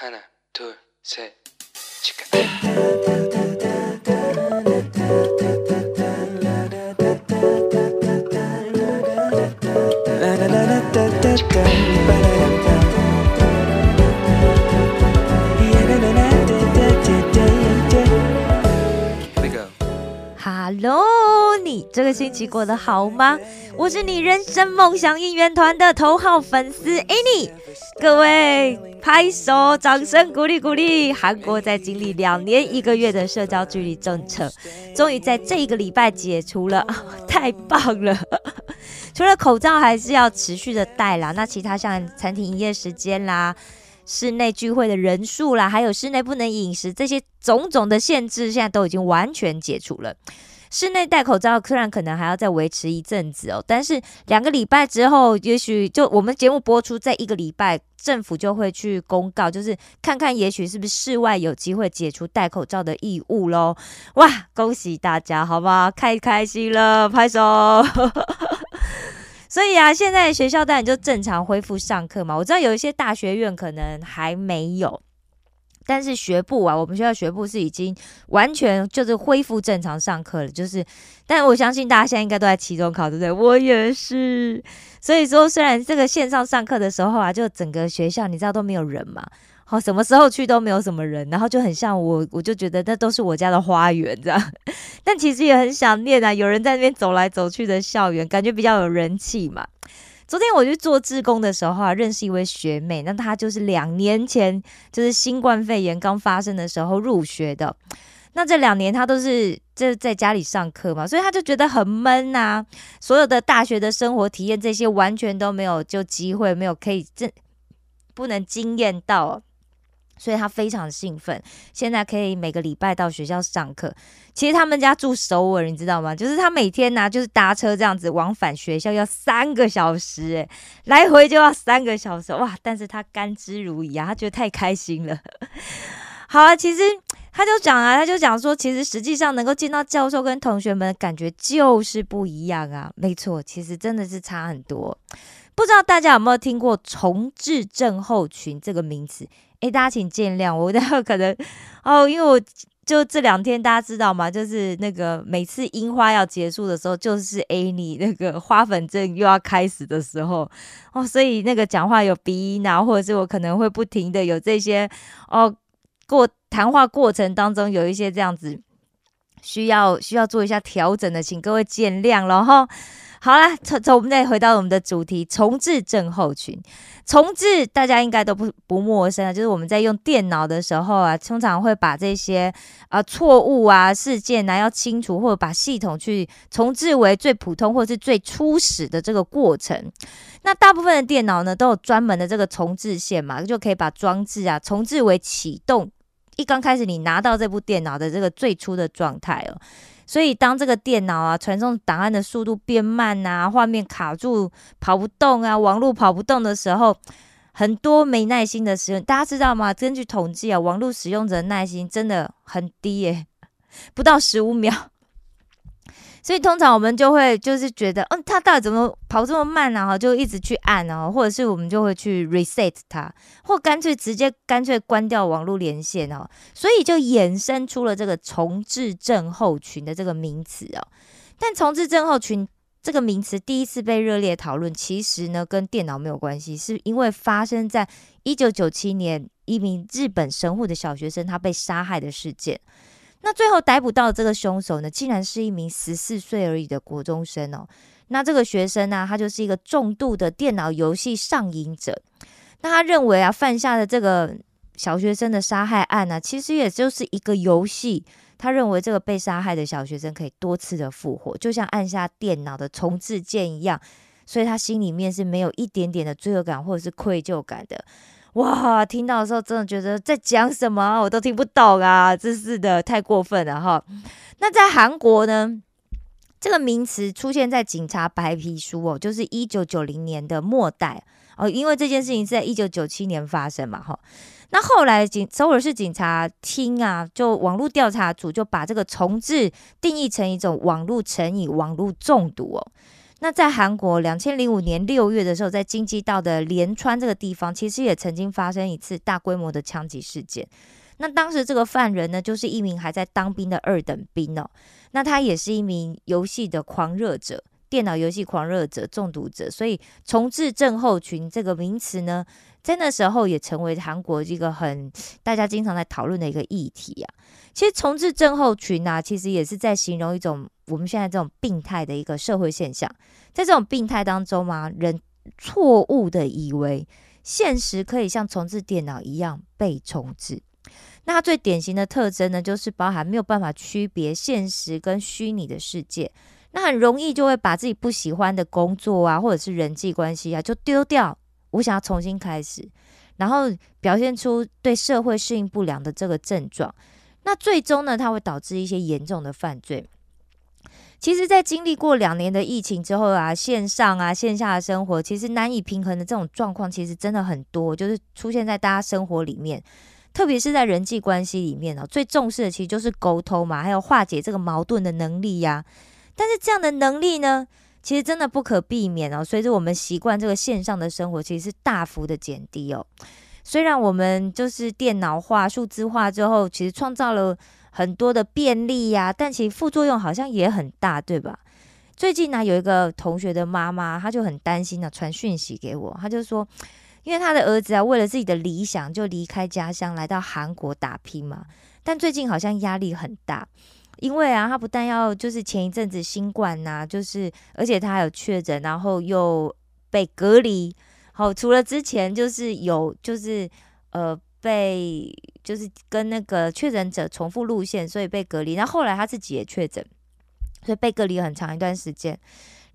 하나, 둘, 셋, 치카. Here we go. Hello，你这个星期过得好吗？我是你人生梦想应援团的头号粉丝 Annie，各位 拍手，掌声鼓励鼓励！韩国在经历两年一个月的社交距离政策，终于在这一个礼拜解除了，太棒了！除了口罩还是要持续的戴啦，那其他像餐厅营业时间啦。室内聚会的人数啦，还有室内不能饮食这些种种的限制，现在都已经完全解除了。室内戴口罩虽然可能还要再维持一阵子哦，但是两个礼拜之后，也许就我们节目播出在一个礼拜，政府就会去公告，就是看看也许是不是室外有机会解除戴口罩的义务喽。哇，恭喜大家，好不好？太开心了，拍手。所以啊，现在学校当然就正常恢复上课嘛。我知道有一些大学院可能还没有，但是学部啊，我们学校学部是已经完全就是恢复正常上课了。就是，但我相信大家现在应该都在期中考，对不对？我也是。所以说，虽然这个线上上课的时候啊，就整个学校你知道都没有人嘛。好，什么时候去都没有什么人，然后就很像我，我就觉得那都是我家的花园这样。但其实也很想念啊，有人在那边走来走去的校园，感觉比较有人气嘛。昨天我去做志工的时候啊，认识一位学妹，那她就是两年前就是新冠肺炎刚发生的时候入学的。那这两年她都是就在家里上课嘛，所以她就觉得很闷呐。所有的大学的生活体验这些完全都没有就机会，没有可以这不能惊艳到。所以他非常兴奋，现在可以每个礼拜到学校上课。其实他们家住首尔，你知道吗？就是他每天呢，就是搭车这样子往返学校要三个小时，诶，来回就要三个小时，哇！但是他甘之如饴啊，他觉得太开心了。好啊，其实他就讲啊，他就讲说，其实实际上能够见到教授跟同学们的感觉就是不一样啊。没错，其实真的是差很多。不知道大家有没有听过重置症候群这个名词？哎，大家请见谅，我 待会可能哦，因为我就这两天大家知道吗？就是那个每次樱花要结束的时候，就是 A 你那个花粉症又要开始的时候哦，所以那个讲话有鼻音啊，或者是我可能会不停的有这些哦，过谈话过程当中有一些这样子需要需要做一下调整的，请各位见谅了哈。好啦，从从我们再回到我们的主题，重置症候群。重置大家应该都不不陌生啊，就是我们在用电脑的时候啊，通常会把这些啊错误啊事件呢要清除，或者把系统去重置为最普通或是最初始的这个过程。那大部分的电脑呢都有专门的这个重置线嘛，就可以把装置啊重置为启动一刚开始你拿到这部电脑的这个最初的状态哦。所以，当这个电脑啊传送档案的速度变慢啊，画面卡住、跑不动啊，网络跑不动的时候，很多没耐心的使用，大家知道吗？根据统计啊，网络使用者耐心真的很低耶，不到十五秒。所以通常我们就会就是觉得，嗯，他到底怎么跑这么慢呢？哈，就一直去按啊，或者是我们就会去 reset 它，或干脆直接干脆关掉网络连线哦。所以就衍生出了这个重置症候群的这个名词哦。但重置症候群这个名词第一次被热烈讨论，其实呢跟电脑没有关系，是因为发生在一九九七年一名日本神户的小学生他被杀害的事件。那最后逮捕到这个凶手呢，竟然是一名十四岁而已的国中生哦。那这个学生呢，他就是一个重度的电脑游戏上瘾者。那他认为啊，犯下的这个小学生的杀害案呢，其实也就是一个游戏。他认为这个被杀害的小学生可以多次的复活，就像按下电脑的重置键一样。所以他心里面是没有一点点的罪恶感或者是愧疚感的。哇，听到的时候真的觉得在讲什么，我都听不懂啊！真是的，太过分了哈。那在韩国呢，这个名词出现在警察白皮书哦，就是一九九零年的末代哦，因为这件事情是在一九九七年发生嘛哈。那后来警首尔市警察厅啊，就网络调查组就把这个重置定义成一种网络成瘾、网络中毒哦。那在韩国两千零五年六月的时候，在京畿道的连川这个地方，其实也曾经发生一次大规模的枪击事件。那当时这个犯人呢，就是一名还在当兵的二等兵哦。那他也是一名游戏的狂热者，电脑游戏狂热者、中毒者。所以重置症候群这个名词呢，在那时候也成为韩国一个很大家经常在讨论的一个议题啊。其实重置症候群啊，其实也是在形容一种。我们现在这种病态的一个社会现象，在这种病态当中嘛，人错误的以为现实可以像重置电脑一样被重置。那它最典型的特征呢，就是包含没有办法区别现实跟虚拟的世界。那很容易就会把自己不喜欢的工作啊，或者是人际关系啊，就丢掉。我想要重新开始，然后表现出对社会适应不良的这个症状。那最终呢，它会导致一些严重的犯罪。其实，在经历过两年的疫情之后啊，线上啊、线下的生活，其实难以平衡的这种状况，其实真的很多，就是出现在大家生活里面，特别是在人际关系里面哦。最重视的其实就是沟通嘛，还有化解这个矛盾的能力呀。但是这样的能力呢，其实真的不可避免哦。随着我们习惯这个线上的生活，其实是大幅的减低哦。虽然我们就是电脑化、数字化之后，其实创造了。很多的便利呀，但其实副作用好像也很大，对吧？最近呢，有一个同学的妈妈，她就很担心呢，传讯息给我，她就说，因为她的儿子啊，为了自己的理想，就离开家乡来到韩国打拼嘛。但最近好像压力很大，因为啊，他不但要就是前一阵子新冠呐，就是而且他还有确诊，然后又被隔离。好，除了之前就是有就是呃。被就是跟那个确诊者重复路线，所以被隔离。然后后来他自己也确诊，所以被隔离很长一段时间。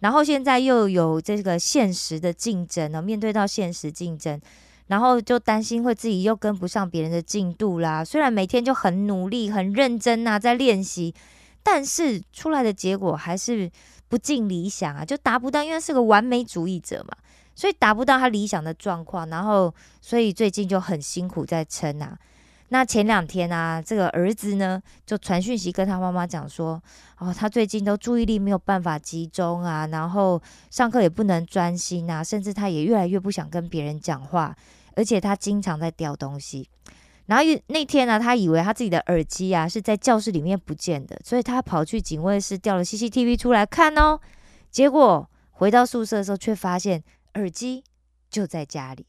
然后现在又有这个现实的竞争呢，面对到现实竞争，然后就担心会自己又跟不上别人的进度啦。虽然每天就很努力、很认真啊，在练习，但是出来的结果还是不尽理想啊，就达不到，因为是个完美主义者嘛。所以达不到他理想的状况，然后所以最近就很辛苦在撑啊。那前两天啊，这个儿子呢就传讯息跟他妈妈讲说，哦，他最近都注意力没有办法集中啊，然后上课也不能专心啊，甚至他也越来越不想跟别人讲话，而且他经常在掉东西。然后那天呢，他以为他自己的耳机啊是在教室里面不见的，所以他跑去警卫室调了 CCTV 出来看哦，结果回到宿舍的时候却发现。耳机就在家里，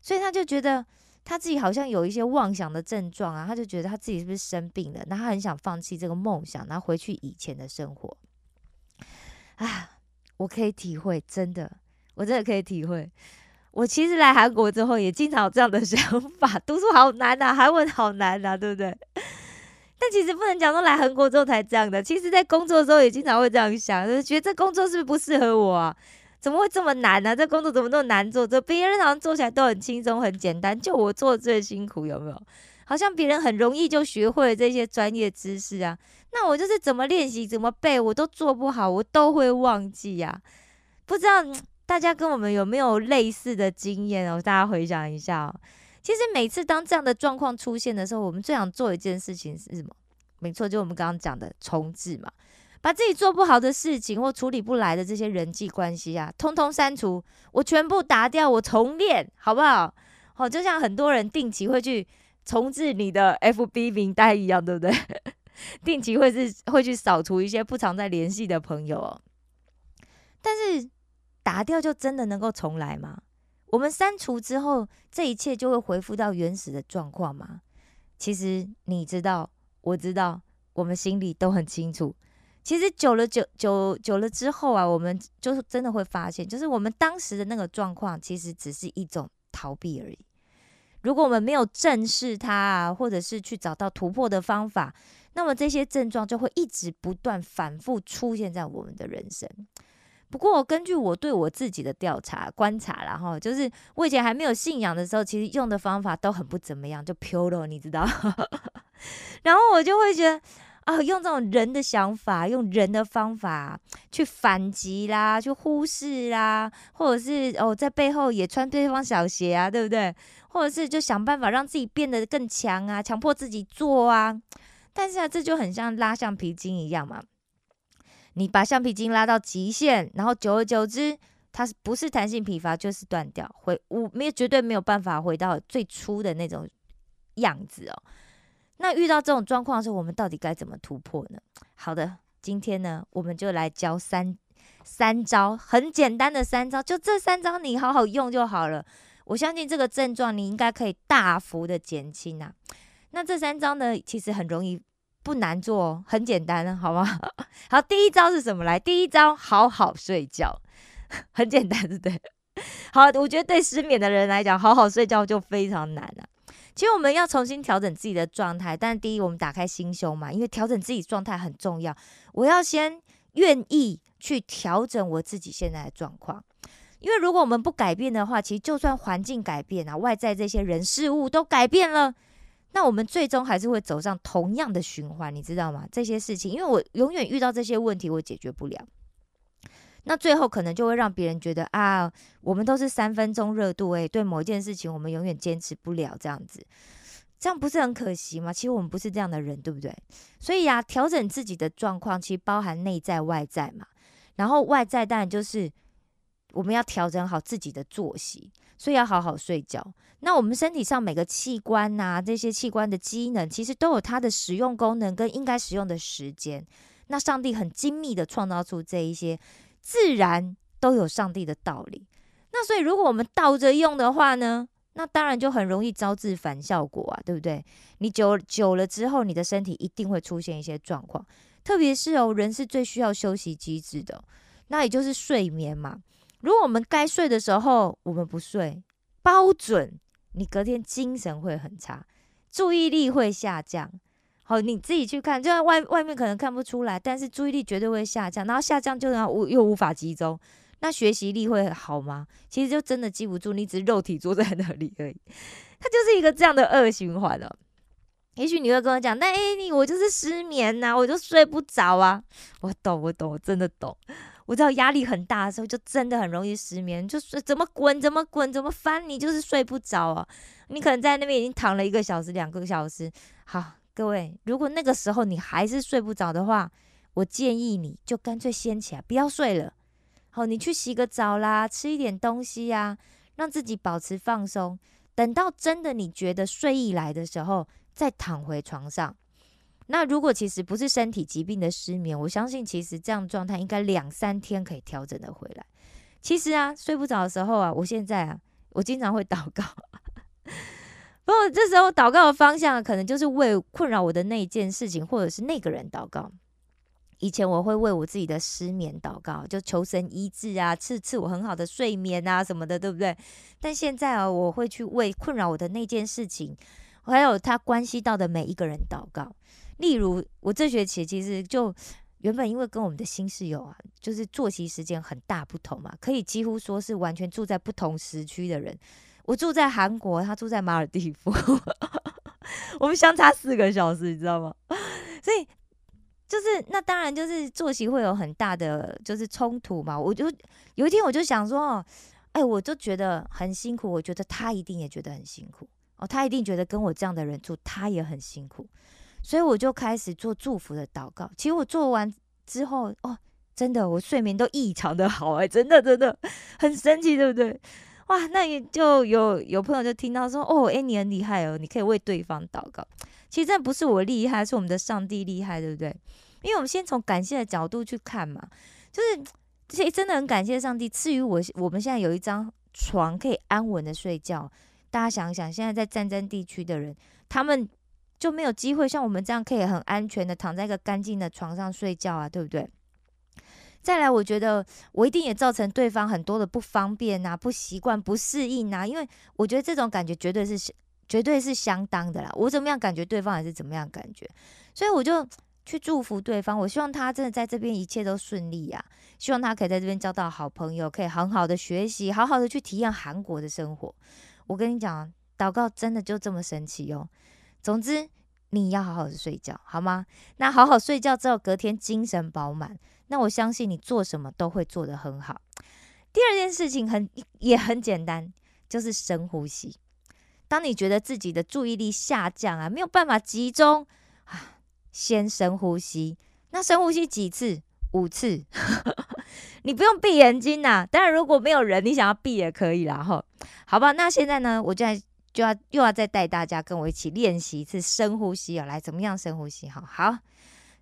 所以他就觉得他自己好像有一些妄想的症状啊，他就觉得他自己是不是生病了？那他很想放弃这个梦想，然后回去以前的生活。啊，我可以体会，真的，我真的可以体会。我其实来韩国之后也经常有这样的 想法：读书好难呐，韩文好难呐，对不对？但其实不能讲说来韩国之后才这样的，其实在工作的时候也经常会这样想，就是觉得这工作是不是不适合我啊？怎么会这么难呢？这工作怎么那么难做？这别人好像做起来都很轻松、很简单，就我做最辛苦，有没有？好像别人很容易就学会了这些专业知识啊，那我就是怎么练习、怎么背，我都做不好，我都会忘记呀。不知道大家跟我们有没有类似的经验哦？大家回想一下。其实每次当这样的状况出现的时候，我们最想做一件事情是什么？没错，就我们刚刚讲的重置嘛。把自己做不好的事情或处理不来的这些人际关系啊，通通删除，我全部打掉，我重练，好不好？好，就像很多人定期会去重置你的 FB 名单一样，对不对？定期会是会去扫除一些不常在联系的朋友哦。但是打掉就真的能够重来吗？我们删除之后，这一切就会恢复到原始的状况吗？其实你知道，我知道，我们心里都很清楚。其实久了久久久了之后啊，我们就是真的会发现，就是我们当时的那个状况，其实只是一种逃避而已。如果我们没有正视它啊，或者是去找到突破的方法，那么这些症状就会一直不断反复出现在我们的人生。不过，根据我对我自己的调查观察，然后就是我以前还没有信仰的时候，其实用的方法都很不怎么样，就 pure 了，你知道。然后我就会觉得。啊，用这种人的想法，用人的方法去反击啦，去忽视啦，或者是哦，在背后也穿对方小鞋啊，对不对？或者是就想办法让自己变得更强啊，强迫自己做啊。但是啊，这就很像拉橡皮筋一样嘛。你把橡皮筋拉到极限，然后久而久之，它是不是弹性疲乏就是断掉，回我没有绝对没有办法回到最初的那种样子哦。那遇到这种状况的时候，我们到底该怎么突破呢？好的，今天呢，我们就来教三三招，很简单的三招，就这三招你好好用就好了。我相信这个症状你应该可以大幅的减轻啊。那这三招呢，其实很容易，不难做哦，很简单，好吗？好，第一招是什么？来，第一招，好好睡觉，很简单，对不对？好，我觉得对失眠的人来讲，好好睡觉就非常难了。其实我们要重新调整自己的状态，但第一，我们打开心胸嘛，因为调整自己状态很重要。我要先愿意去调整我自己现在的状况，因为如果我们不改变的话，其实就算环境改变啊，外在这些人事物都改变了，那我们最终还是会走上同样的循环，你知道吗？这些事情，因为我永远遇到这些问题，我解决不了。那最后可能就会让别人觉得啊，我们都是三分钟热度，诶，对某一件事情我们永远坚持不了，这样子，这样不是很可惜吗？其实我们不是这样的人，对不对？所以呀，调整自己的状况，其实包含内在外在嘛。然后外在当然就是我们要调整好自己的作息，所以要好好睡觉。那我们身体上每个器官呐，这些器官的机能，其实都有它的使用功能跟应该使用的时间。那上帝很精密的创造出这一些。自然都有上帝的道理，那所以如果我们倒着用的话呢，那当然就很容易招致反效果啊，对不对？你久久了之后，你的身体一定会出现一些状况，特别是哦，人是最需要休息机制的，那也就是睡眠嘛。如果我们该睡的时候我们不睡，包准你隔天精神会很差，注意力会下降。好，你自己去看，就在外外面可能看不出来，但是注意力绝对会下降，然后下降就让无又无法集中，那学习力会好吗？其实就真的记不住，你只是肉体坐在那里而已，它就是一个这样的恶循环了。也许你会跟我讲，那哎你我就是失眠呐，我就睡不着啊。我懂，我懂，我真的懂。我知道压力很大的时候，就真的很容易失眠，就是怎么滚怎么滚怎么翻，你就是睡不着啊。你可能在那边已经躺了一个小时、两个小时，好。各位，如果那个时候你还是睡不着的话，我建议你就干脆掀起来，不要睡了。好，你去洗个澡啦，吃一点东西呀，让自己保持放松。等到真的你觉得睡意来的时候，再躺回床上。那如果其实不是身体疾病的失眠，我相信其实这样状态应该两三天可以调整的回来。其实啊，睡不着的时候啊，我现在啊，我经常会 祷告。不过这时候祷告的方向可能就是为困扰我的那一件事情，或者是那个人祷告。以前我会为我自己的失眠祷告，就求神医治啊，赐赐我很好的睡眠啊什么的，对不对？但现在啊，我会去为困扰我的那件事情，还有他关系到的每一个人祷告。例如，我这学期其实就原本因为跟我们的新室友啊，就是作息时间很大不同嘛，可以几乎说是完全住在不同时区的人。我住在韩国，他住在马尔蒂夫，我们相差四个小时，你知道吗？所以就是那当然就是作息会有很大的就是冲突嘛。我就有一天我就想说，哎，我就觉得很辛苦，我觉得他一定也觉得很辛苦哦，他一定觉得跟我这样的人住，他也很辛苦，所以我就开始做祝福的祷告。其实我做完之后，哦，真的我睡眠都异常的好，哎，真的真的很神奇，对不对？哇，那也就有有朋友就听到说，哦，哎，你很厉害哦，你可以为对方祷告。其实这不是我厉害，是我们的上帝厉害，对不对？因为我们先从感谢的角度去看嘛，就是其实真的很感谢上帝赐予我，我们现在有一张床可以安稳的睡觉。大家想想，现在在战争地区的人，他们就没有机会像我们这样可以很安全的躺在一个干净的床上睡觉啊，对不对？再来，我觉得我一定也造成对方很多的不方便呐、不习惯、不适应呐，因为我觉得这种感觉绝对是绝对是相当的啦。我怎么样感觉，对方也是怎么样感觉，所以我就去祝福对方。我希望他真的在这边一切都顺利呀，希望他可以在这边交到好朋友，可以很好的学习，好好的去体验韩国的生活。我跟你讲，祷告真的就这么神奇哦。总之，你要好好的睡觉，好吗？那好好睡觉之后，隔天精神饱满。那我相信你做什么都会做得很好。第二件事情很也很简单，就是深呼吸。当你觉得自己的注意力下降啊，没有办法集中啊，先深呼吸。那深呼吸几次？五次。你不用闭眼睛呐，当然如果没有人，你想要闭也可以啦。哈，好吧，那现在呢，我就在就要又要再带大家跟我一起练习一次深呼吸啊，来，怎么样深呼吸？哈，好，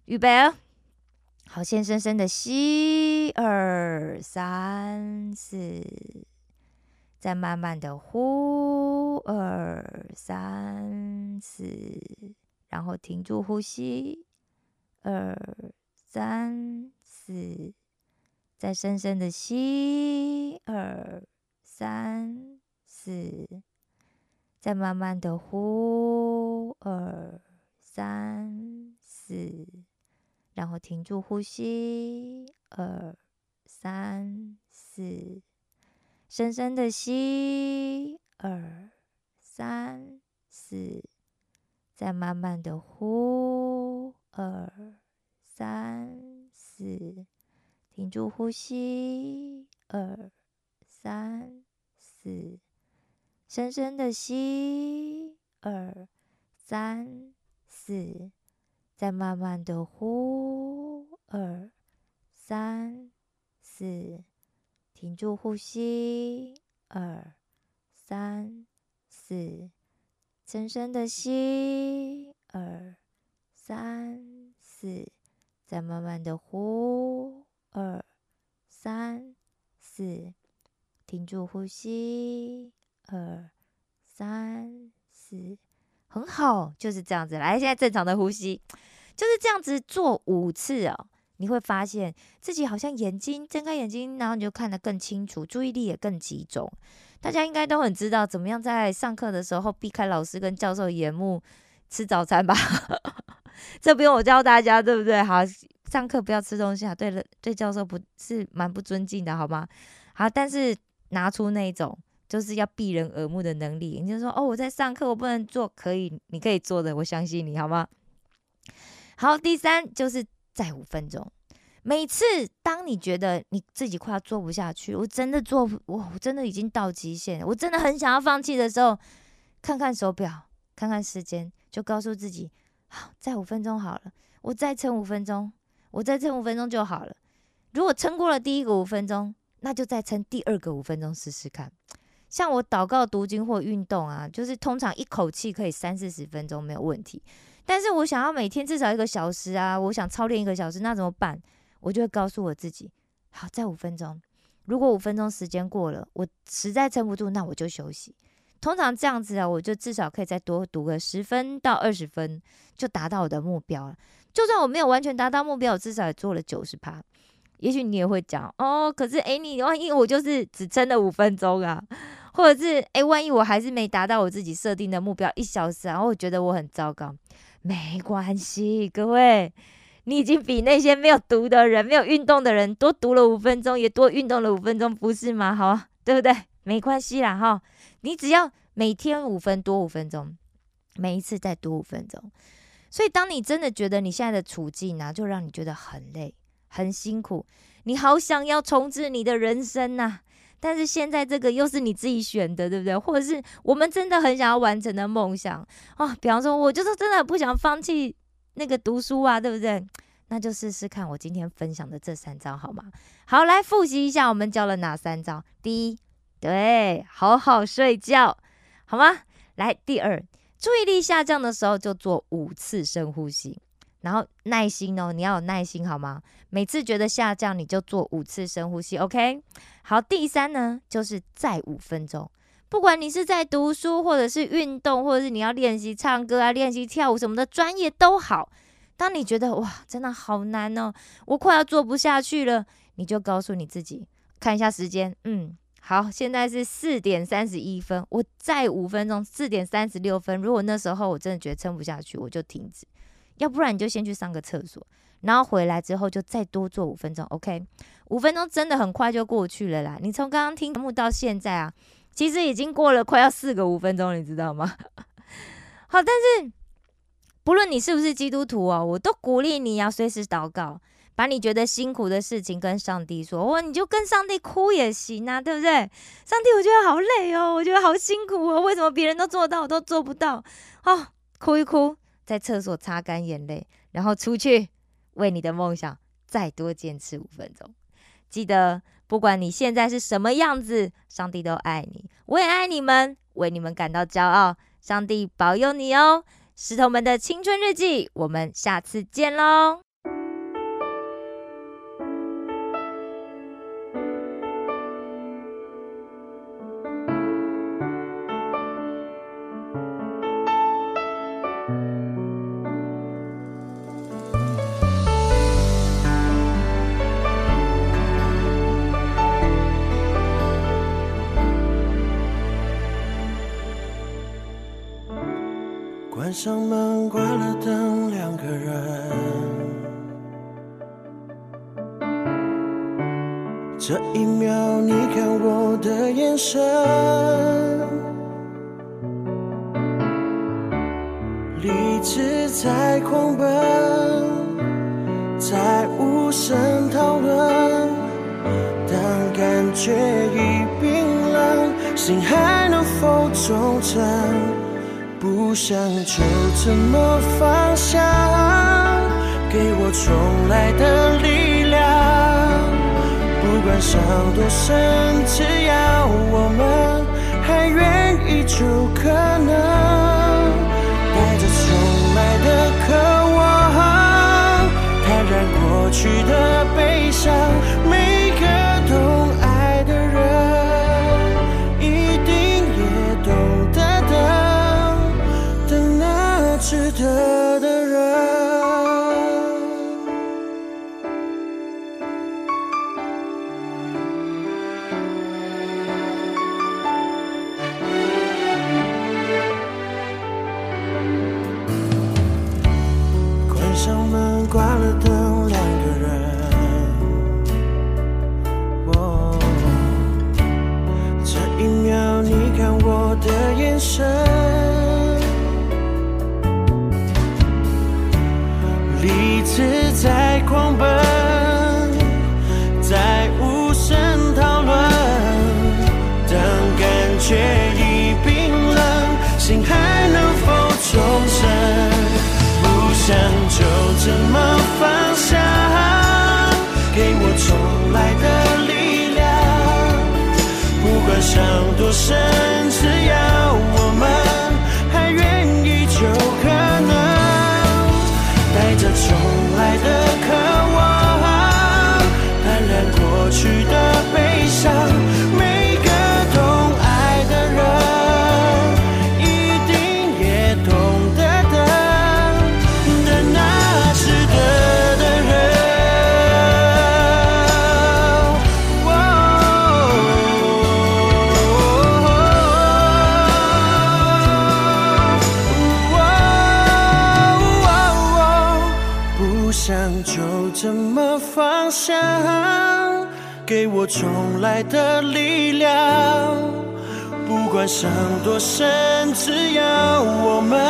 预备哦。好，先深深的吸，二三四，再慢慢的呼，二三四，然后停住呼吸，二三四，再深深的吸，二三四，再慢慢的呼，二三四。然后停住呼吸，二、三、四，深深的吸，二、三、四，再慢慢的呼，二、三、四，停住呼吸，二、三、四，深深的吸，二、三、四。再慢慢的呼，二、三、四，停住呼吸，二、三、四，深深的吸，二、三、四，再慢慢的呼，二、三、四，停住呼吸，二、三、四。很好，就是这样子。来，现在正常的呼吸，就是这样子做五次哦。你会发现自己好像眼睛睁开眼睛，然后你就看得更清楚，注意力也更集中。大家应该都很知道怎么样在上课的时候避开老师跟教授眼目吃早餐吧？这不用我教大家，对不对？好，上课不要吃东西啊。对了，对教授不是蛮不尊敬的，好吗？好，但是拿出那种。就是要避人耳目的能力，你就说哦，我在上课，我不能做，可以，你可以做的，我相信你，好吗？好，第三就是再五分钟。每次当你觉得你自己快要做不下去，我真的做，我我真的已经到极限，我真的很想要放弃的时候，看看手表，看看时间，就告诉自己，好，再五分钟好了，我再撑五分钟，我再撑五分钟就好了。如果撑过了第一个五分钟，那就再撑第二个五分钟试试看。像我祷告、读经或运动啊，就是通常一口气可以三四十分钟没有问题。但是我想要每天至少一个小时啊，我想操练一个小时，那怎么办？我就会告诉我自己，好，再五分钟。如果五分钟时间过了，我实在撑不住，那我就休息。通常这样子啊，我就至少可以再多读个十分到二十分，就达到我的目标了。就算我没有完全达到目标，我至少也做了九十趴。也许你也会讲哦，可是诶，你万一我就是只撑了五分钟啊？或者是哎，万一我还是没达到我自己设定的目标一小时，然后我觉得我很糟糕，没关系，各位，你已经比那些没有读的人、没有运动的人多读了五分钟，也多运动了五分钟，不是吗？好，对不对？没关系啦，哈，你只要每天五分多五分钟，每一次再多五分钟。所以，当你真的觉得你现在的处境呢，就让你觉得很累、很辛苦，你好想要重置你的人生呐。但是现在这个又是你自己选的，对不对？或者是我们真的很想要完成的梦想啊，比方说，我就是真的不想放弃那个读书啊，对不对？那就试试看我今天分享的这三招好吗？好，来复习一下我们教了哪三招。第一，对，好好睡觉，好吗？来，第二，注意力下降的时候就做五次深呼吸。然后耐心哦，你要有耐心好吗？每次觉得下降，你就做五次深呼吸，OK？好，第三呢，就是再五分钟。不管你是在读书，或者是运动，或者是你要练习唱歌啊、练习跳舞什么的，专业都好。当你觉得哇，真的好难哦，我快要做不下去了，你就告诉你自己，看一下时间，嗯，好，现在是四点三十一分，我再五分钟，四点三十六分。如果那时候我真的觉得撑不下去，我就停止。要不然你就先去上个厕所，然后回来之后就再多做五分钟，OK？五分钟真的很快就过去了啦。你从刚刚听节目到现在啊，其实已经过了快要四个五分钟，你知道吗？好，但是不论你是不是基督徒哦，我都鼓励你要随时祷告，把你觉得辛苦的事情跟上帝说，哇，你就跟上帝哭也行啊，对不对？上帝，我觉得好累哦，我觉得好辛苦哦，为什么别人都做到，我都做不到？哦，哭一哭。在厕所擦干眼泪，然后出去 为你的梦想再多坚持五分钟。记得，不管你现在是什么样子，上帝都爱你，我也爱你们，为你们感到骄傲。上帝保佑你哦，石头们的青春日记，我们下次见喽。关上门，关了灯，两个人。这一秒，你看我的眼神，理智在狂奔，在无声讨论。当感觉已冰冷，心还能否忠诚？不想就这么放下，给我重来的力量。不管伤多深，只要我们还愿意，就可能带着重来的渴望，坦然过去的悲眼神，理智在狂奔，在无声讨论。当感觉已冰冷，心还能否重生？不想就这么放下，给我重来的力量。不管伤多深，管伤多深，只要我们